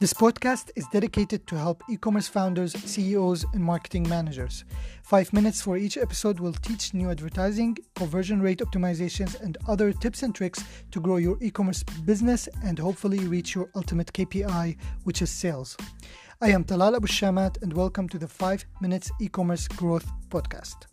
This podcast is dedicated to help e commerce founders, CEOs, and marketing managers. Five minutes for each episode will teach new advertising, conversion rate optimizations, and other tips and tricks to grow your e commerce business and hopefully reach your ultimate KPI, which is sales. I am Talal Abushamat, and welcome to the 5 Minutes E Commerce Growth Podcast.